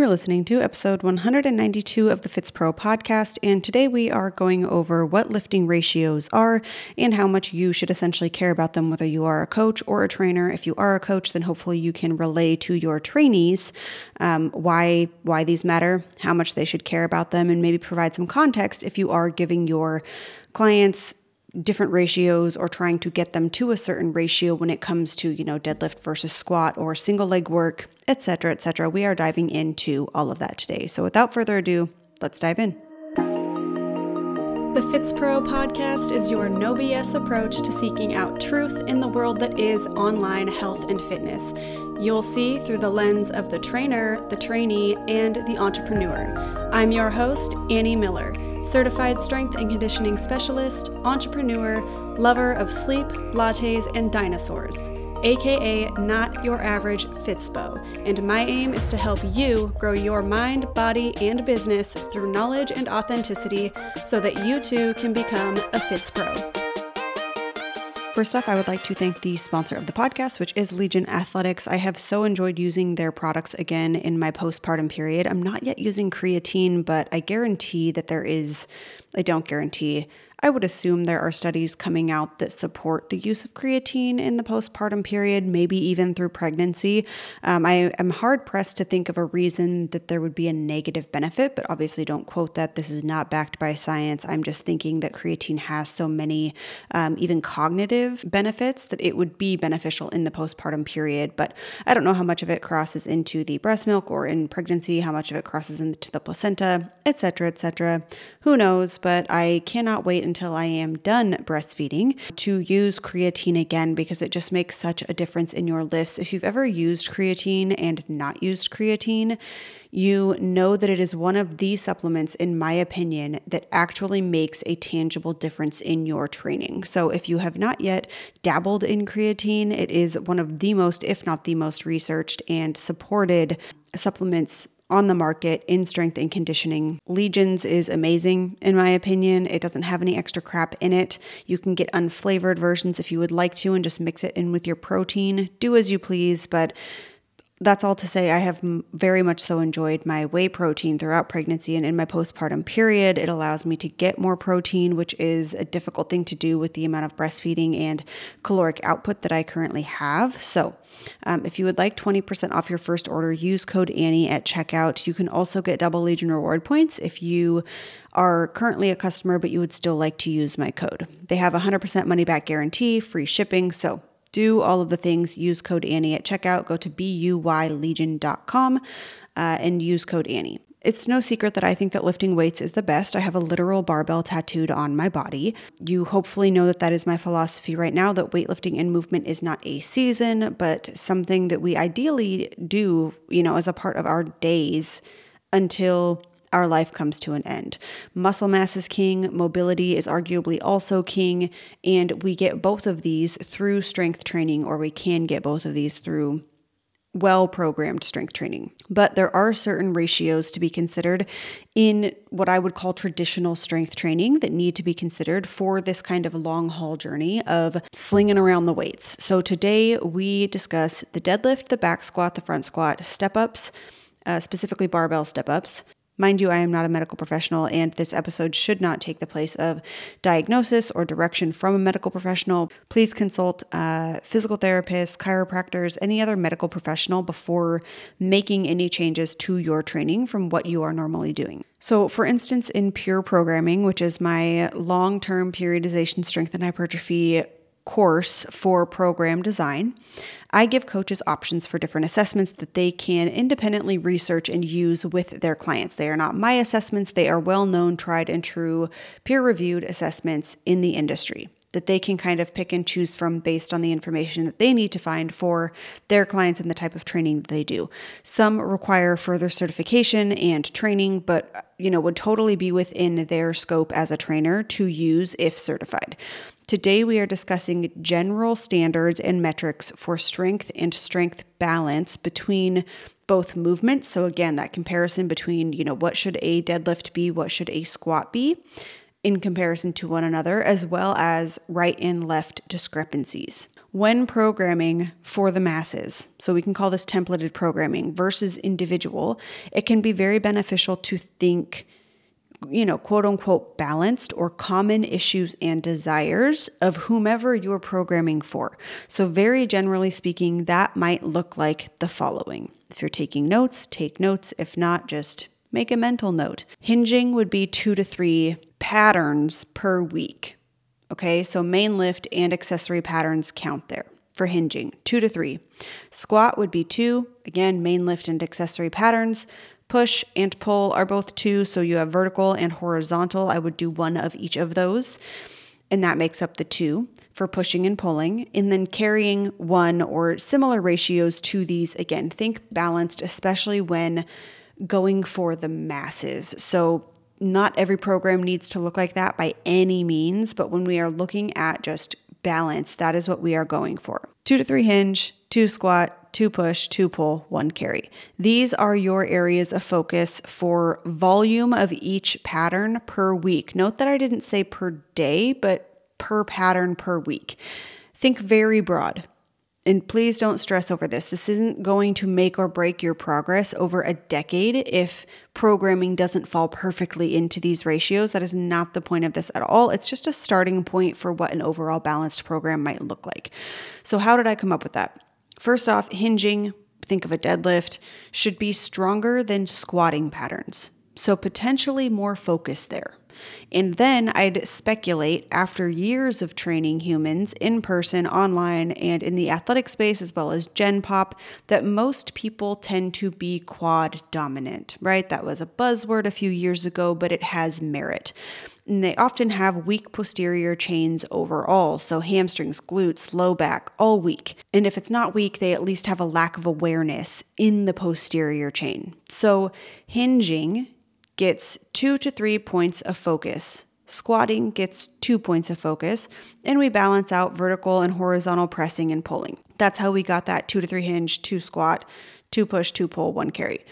You're listening to episode 192 of the FitsPro podcast, and today we are going over what lifting ratios are and how much you should essentially care about them, whether you are a coach or a trainer. If you are a coach, then hopefully you can relay to your trainees um, why why these matter, how much they should care about them, and maybe provide some context if you are giving your clients different ratios or trying to get them to a certain ratio when it comes to, you know, deadlift versus squat or single leg work, etc., etc. We are diving into all of that today. So without further ado, let's dive in. The Fits Pro podcast is your no BS approach to seeking out truth in the world that is online health and fitness. You'll see through the lens of the trainer, the trainee, and the entrepreneur. I'm your host, Annie Miller certified strength and conditioning specialist, entrepreneur, lover of sleep, lattes, and dinosaurs, aka not your average Fitspo. And my aim is to help you grow your mind, body, and business through knowledge and authenticity so that you too can become a Fits Pro. First off, I would like to thank the sponsor of the podcast, which is Legion Athletics. I have so enjoyed using their products again in my postpartum period. I'm not yet using creatine, but I guarantee that there is, I don't guarantee, I would assume there are studies coming out that support the use of creatine in the postpartum period, maybe even through pregnancy. Um, I am hard pressed to think of a reason that there would be a negative benefit, but obviously don't quote that. This is not backed by science. I'm just thinking that creatine has so many, um, even cognitive benefits, that it would be beneficial in the postpartum period. But I don't know how much of it crosses into the breast milk or in pregnancy, how much of it crosses into the placenta, etc., etc. Who knows? But I cannot wait until I am done breastfeeding to use creatine again because it just makes such a difference in your lifts. If you've ever used creatine and not used creatine, you know that it is one of the supplements, in my opinion, that actually makes a tangible difference in your training. So, if you have not yet dabbled in creatine, it is one of the most, if not the most, researched and supported supplements on the market in strength and conditioning. Legions is amazing, in my opinion. It doesn't have any extra crap in it. You can get unflavored versions if you would like to and just mix it in with your protein. Do as you please, but that's all to say, I have very much so enjoyed my whey protein throughout pregnancy and in my postpartum period. It allows me to get more protein, which is a difficult thing to do with the amount of breastfeeding and caloric output that I currently have. So, um, if you would like 20% off your first order, use code Annie at checkout. You can also get double Legion reward points if you are currently a customer, but you would still like to use my code. They have 100% money back guarantee, free shipping. So, do all of the things. Use code Annie at checkout. Go to buylegion.com uh, and use code Annie. It's no secret that I think that lifting weights is the best. I have a literal barbell tattooed on my body. You hopefully know that that is my philosophy right now that weightlifting and movement is not a season, but something that we ideally do, you know, as a part of our days until our life comes to an end. Muscle mass is king, mobility is arguably also king, and we get both of these through strength training, or we can get both of these through well programmed strength training. But there are certain ratios to be considered in what I would call traditional strength training that need to be considered for this kind of long haul journey of slinging around the weights. So today we discuss the deadlift, the back squat, the front squat, step ups. Uh, specifically barbell step ups, Mind you, I am not a medical professional, and this episode should not take the place of diagnosis or direction from a medical professional. Please consult uh, physical therapists, chiropractors, any other medical professional before making any changes to your training from what you are normally doing. So, for instance, in Pure Programming, which is my long term periodization strength and hypertrophy course for program design, I give coaches options for different assessments that they can independently research and use with their clients. They are not my assessments, they are well known, tried and true, peer reviewed assessments in the industry that they can kind of pick and choose from based on the information that they need to find for their clients and the type of training that they do. Some require further certification and training, but you know would totally be within their scope as a trainer to use if certified. Today, we are discussing general standards and metrics for strength and strength balance between both movements. So, again, that comparison between, you know, what should a deadlift be, what should a squat be in comparison to one another, as well as right and left discrepancies. When programming for the masses, so we can call this templated programming versus individual, it can be very beneficial to think you know, quote unquote, balanced or common issues and desires of whomever you're programming for. So, very generally speaking, that might look like the following. If you're taking notes, take notes. If not, just make a mental note. Hinging would be two to three patterns per week. Okay, so main lift and accessory patterns count there for hinging, two to three. Squat would be two, again, main lift and accessory patterns. Push and pull are both two, so you have vertical and horizontal. I would do one of each of those, and that makes up the two for pushing and pulling. And then carrying one or similar ratios to these. Again, think balanced, especially when going for the masses. So, not every program needs to look like that by any means, but when we are looking at just balance, that is what we are going for. Two to three hinge, two squat, two push, two pull, one carry. These are your areas of focus for volume of each pattern per week. Note that I didn't say per day, but per pattern per week. Think very broad. And please don't stress over this. This isn't going to make or break your progress over a decade if programming doesn't fall perfectly into these ratios. That is not the point of this at all. It's just a starting point for what an overall balanced program might look like. So, how did I come up with that? First off, hinging, think of a deadlift, should be stronger than squatting patterns. So potentially more focus there. And then I'd speculate after years of training humans in person, online, and in the athletic space, as well as Gen Pop, that most people tend to be quad dominant, right? That was a buzzword a few years ago, but it has merit. And they often have weak posterior chains overall, so hamstrings, glutes, low back, all weak. And if it's not weak, they at least have a lack of awareness in the posterior chain. So hinging gets two to three points of focus. Squatting gets two points of focus, and we balance out vertical and horizontal pressing and pulling. That's how we got that two to three hinge, two squat, two push, two pull, one carry.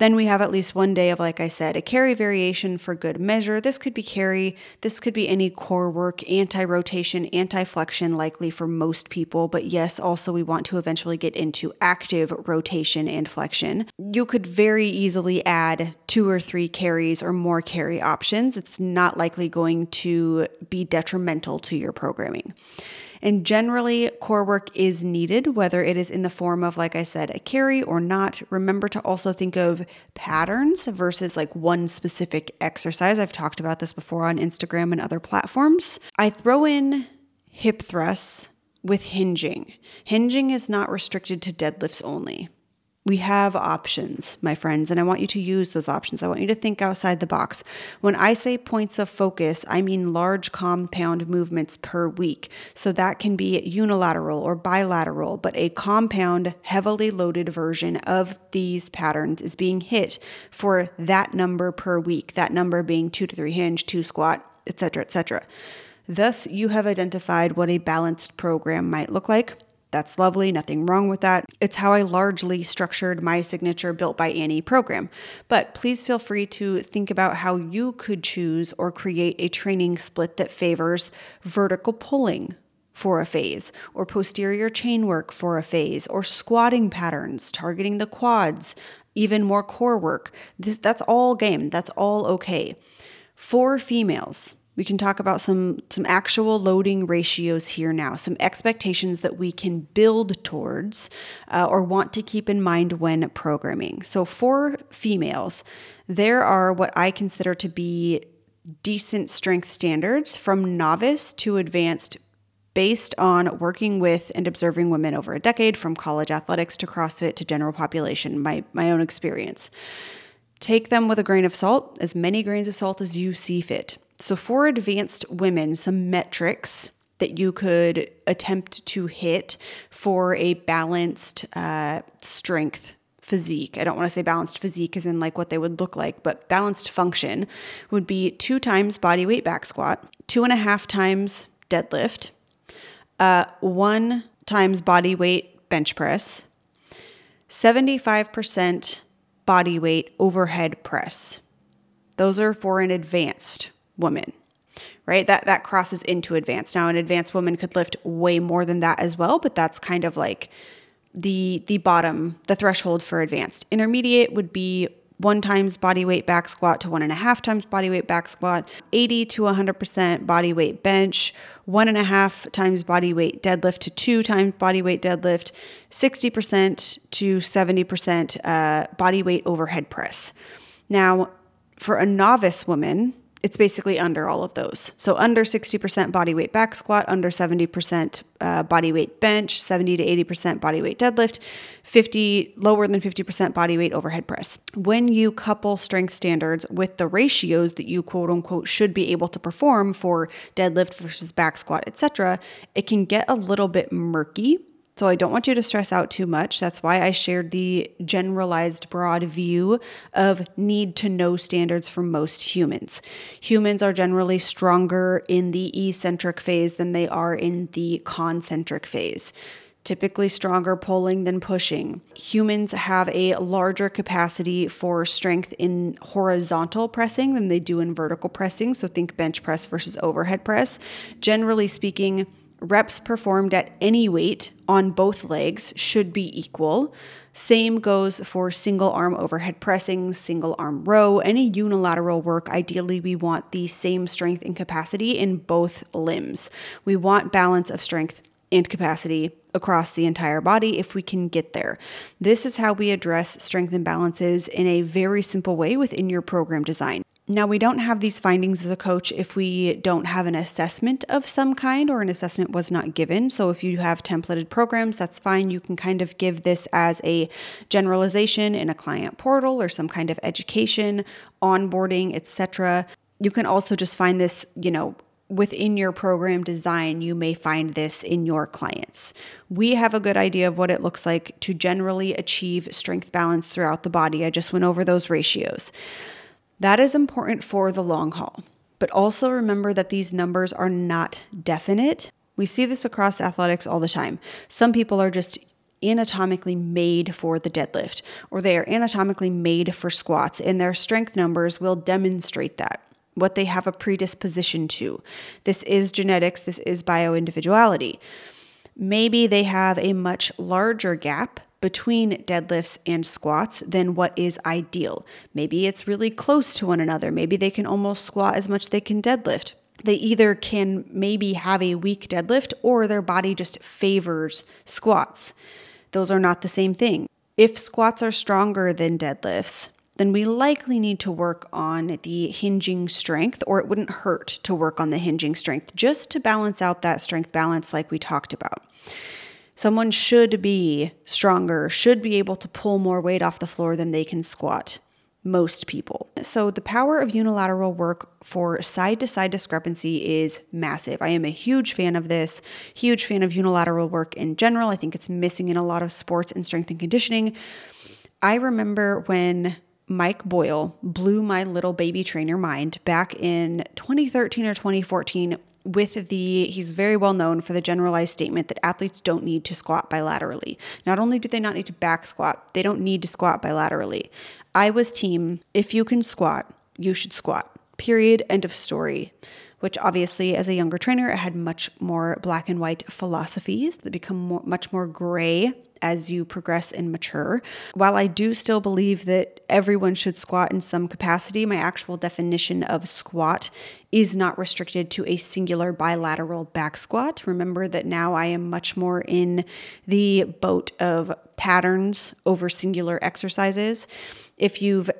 Then we have at least one day of, like I said, a carry variation for good measure. This could be carry, this could be any core work, anti rotation, anti flexion, likely for most people. But yes, also we want to eventually get into active rotation and flexion. You could very easily add two or three carries or more carry options. It's not likely going to be detrimental to your programming. And generally, core work is needed, whether it is in the form of, like I said, a carry or not. Remember to also think of patterns versus like one specific exercise. I've talked about this before on Instagram and other platforms. I throw in hip thrusts with hinging. Hinging is not restricted to deadlifts only. We have options, my friends, and I want you to use those options. I want you to think outside the box. When I say points of focus, I mean large compound movements per week. So that can be unilateral or bilateral, but a compound, heavily loaded version of these patterns is being hit for that number per week, that number being two to three hinge, two squat, etc., etc. Thus, you have identified what a balanced program might look like. That's lovely, nothing wrong with that. It's how I largely structured my signature built by Annie program. But please feel free to think about how you could choose or create a training split that favors vertical pulling for a phase, or posterior chain work for a phase, or squatting patterns targeting the quads, even more core work. This, that's all game, that's all okay. For females, we can talk about some some actual loading ratios here now, some expectations that we can build towards uh, or want to keep in mind when programming. So for females, there are what I consider to be decent strength standards from novice to advanced based on working with and observing women over a decade from college athletics to CrossFit to general population, my, my own experience. Take them with a grain of salt, as many grains of salt as you see fit. So, for advanced women, some metrics that you could attempt to hit for a balanced uh, strength physique. I don't want to say balanced physique as in like what they would look like, but balanced function would be two times body weight back squat, two and a half times deadlift, uh, one times body weight bench press, 75% body weight overhead press. Those are for an advanced woman. right? That that crosses into advanced. Now an advanced woman could lift way more than that as well, but that's kind of like the the bottom, the threshold for advanced. Intermediate would be one times body weight back squat to one and a half times body weight back squat, 80 to 100% body weight bench, one and a half times body weight deadlift to two times body weight deadlift, 60% to 70% uh, body weight overhead press. Now, for a novice woman, it's basically under all of those. So under 60% body weight back squat, under 70% uh, body weight bench, 70 to 80% body weight deadlift, 50 lower than 50% body weight overhead press. When you couple strength standards with the ratios that you quote unquote should be able to perform for deadlift versus back squat, etc., it can get a little bit murky so I don't want you to stress out too much. That's why I shared the generalized broad view of need to know standards for most humans. Humans are generally stronger in the eccentric phase than they are in the concentric phase typically stronger pulling than pushing. Humans have a larger capacity for strength in horizontal pressing than they do in vertical pressing. So think bench press versus overhead press. Generally speaking, reps performed at any weight on both legs should be equal. Same goes for single arm overhead pressing, single arm row, any unilateral work. Ideally, we want the same strength and capacity in both limbs. We want balance of strength and capacity across the entire body if we can get there. This is how we address strength imbalances in a very simple way within your program design. Now, we don't have these findings as a coach if we don't have an assessment of some kind or an assessment was not given. So, if you have templated programs, that's fine. You can kind of give this as a generalization in a client portal or some kind of education, onboarding, etc. You can also just find this, you know, within your program design, you may find this in your clients. We have a good idea of what it looks like to generally achieve strength balance throughout the body. I just went over those ratios. That is important for the long haul. But also remember that these numbers are not definite. We see this across athletics all the time. Some people are just anatomically made for the deadlift, or they are anatomically made for squats, and their strength numbers will demonstrate that, what they have a predisposition to. This is genetics, this is bioindividuality. Maybe they have a much larger gap between deadlifts and squats than what is ideal. Maybe it's really close to one another. Maybe they can almost squat as much they can deadlift. They either can maybe have a weak deadlift or their body just favors squats. Those are not the same thing. If squats are stronger than deadlifts, then we likely need to work on the hinging strength, or it wouldn't hurt to work on the hinging strength just to balance out that strength balance, like we talked about. Someone should be stronger, should be able to pull more weight off the floor than they can squat. Most people. So, the power of unilateral work for side to side discrepancy is massive. I am a huge fan of this, huge fan of unilateral work in general. I think it's missing in a lot of sports and strength and conditioning. I remember when Mike Boyle blew my little baby trainer mind back in 2013 or 2014 with the he's very well known for the generalized statement that athletes don't need to squat bilaterally. Not only do they not need to back squat, they don't need to squat bilaterally. I was team if you can squat, you should squat. Period end of story. Which obviously, as a younger trainer, I had much more black and white philosophies that become more, much more gray as you progress and mature. While I do still believe that everyone should squat in some capacity, my actual definition of squat is not restricted to a singular bilateral back squat. Remember that now I am much more in the boat of patterns over singular exercises. If you've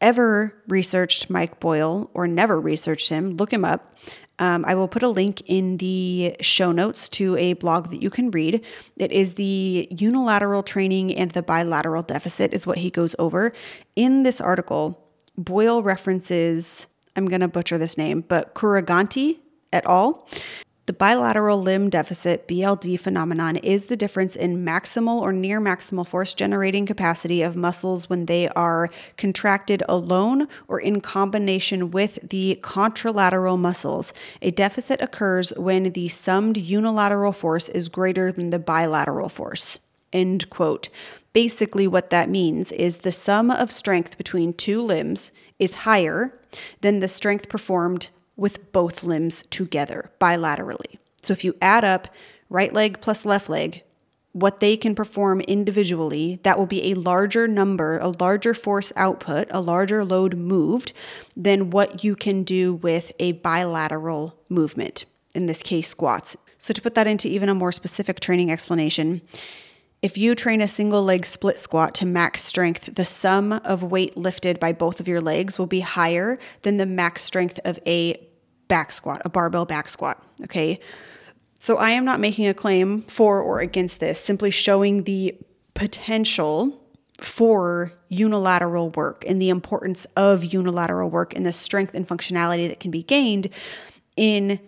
ever researched Mike Boyle or never researched him, look him up. Um, I will put a link in the show notes to a blog that you can read. It is the unilateral training and the bilateral deficit, is what he goes over. In this article, Boyle references, I'm going to butcher this name, but Kuruganti et al. The bilateral limb deficit BLD phenomenon is the difference in maximal or near maximal force generating capacity of muscles when they are contracted alone or in combination with the contralateral muscles. A deficit occurs when the summed unilateral force is greater than the bilateral force. End quote. Basically, what that means is the sum of strength between two limbs is higher than the strength performed with both limbs together bilaterally. So if you add up right leg plus left leg, what they can perform individually, that will be a larger number, a larger force output, a larger load moved than what you can do with a bilateral movement, in this case, squats. So, to put that into even a more specific training explanation, if you train a single leg split squat to max strength, the sum of weight lifted by both of your legs will be higher than the max strength of a back squat, a barbell back squat. Okay. So I am not making a claim for or against this, simply showing the potential for unilateral work and the importance of unilateral work and the strength and functionality that can be gained in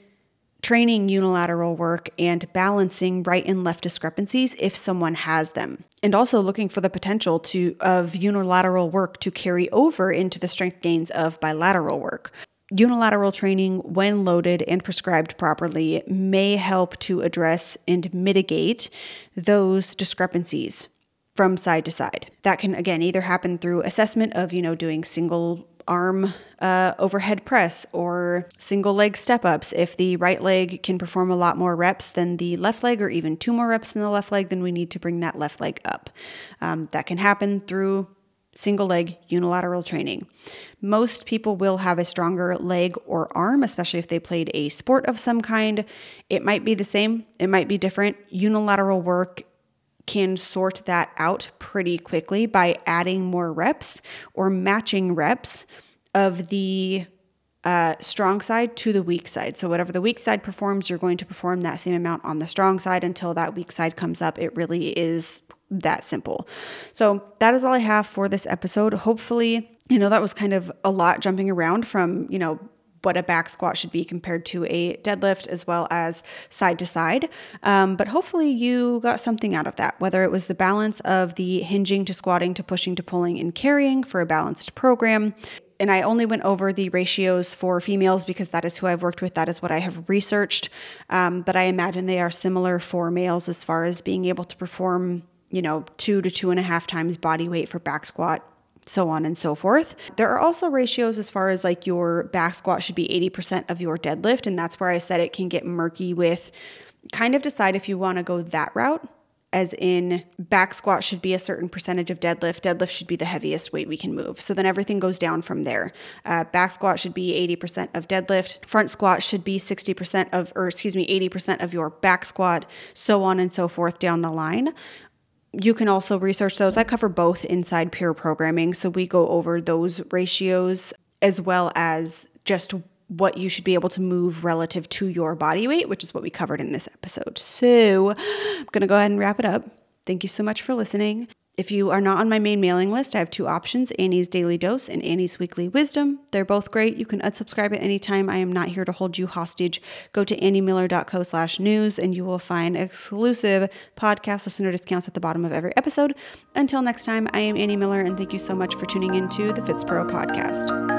training unilateral work and balancing right and left discrepancies if someone has them and also looking for the potential to of unilateral work to carry over into the strength gains of bilateral work unilateral training, when loaded and prescribed properly, may help to address and mitigate those discrepancies from side to side. That can again either happen through assessment of, you know, doing single arm uh, overhead press or single leg step ups. If the right leg can perform a lot more reps than the left leg, or even two more reps than the left leg, then we need to bring that left leg up. Um, that can happen through single leg unilateral training. Most people will have a stronger leg or arm, especially if they played a sport of some kind. It might be the same, it might be different. Unilateral work can sort that out pretty quickly by adding more reps or matching reps of the uh, strong side to the weak side. So, whatever the weak side performs, you're going to perform that same amount on the strong side until that weak side comes up. It really is that simple. So that is all I have for this episode. Hopefully, you know, that was kind of a lot jumping around from, you know, what a back squat should be compared to a deadlift as well as side to side. Um, but hopefully, you got something out of that, whether it was the balance of the hinging to squatting to pushing to pulling and carrying for a balanced program. And I only went over the ratios for females because that is who I've worked with. That is what I have researched. Um, but I imagine they are similar for males as far as being able to perform you know, two to two and a half times body weight for back squat, so on and so forth. There are also ratios as far as like your back squat should be 80% of your deadlift. And that's where I said it can get murky with kind of decide if you want to go that route. As in, back squat should be a certain percentage of deadlift. Deadlift should be the heaviest weight we can move. So then everything goes down from there. Uh, back squat should be 80% of deadlift. Front squat should be 60% of, or excuse me, 80% of your back squat, so on and so forth down the line you can also research those. I cover both inside Pure Programming. So we go over those ratios as well as just what you should be able to move relative to your body weight, which is what we covered in this episode. So I'm going to go ahead and wrap it up. Thank you so much for listening. If you are not on my main mailing list, I have two options Annie's Daily Dose and Annie's Weekly Wisdom. They're both great. You can unsubscribe at any time. I am not here to hold you hostage. Go to anniemiller.co slash news and you will find exclusive podcast listener discounts at the bottom of every episode. Until next time, I am Annie Miller and thank you so much for tuning into the FitsPro podcast.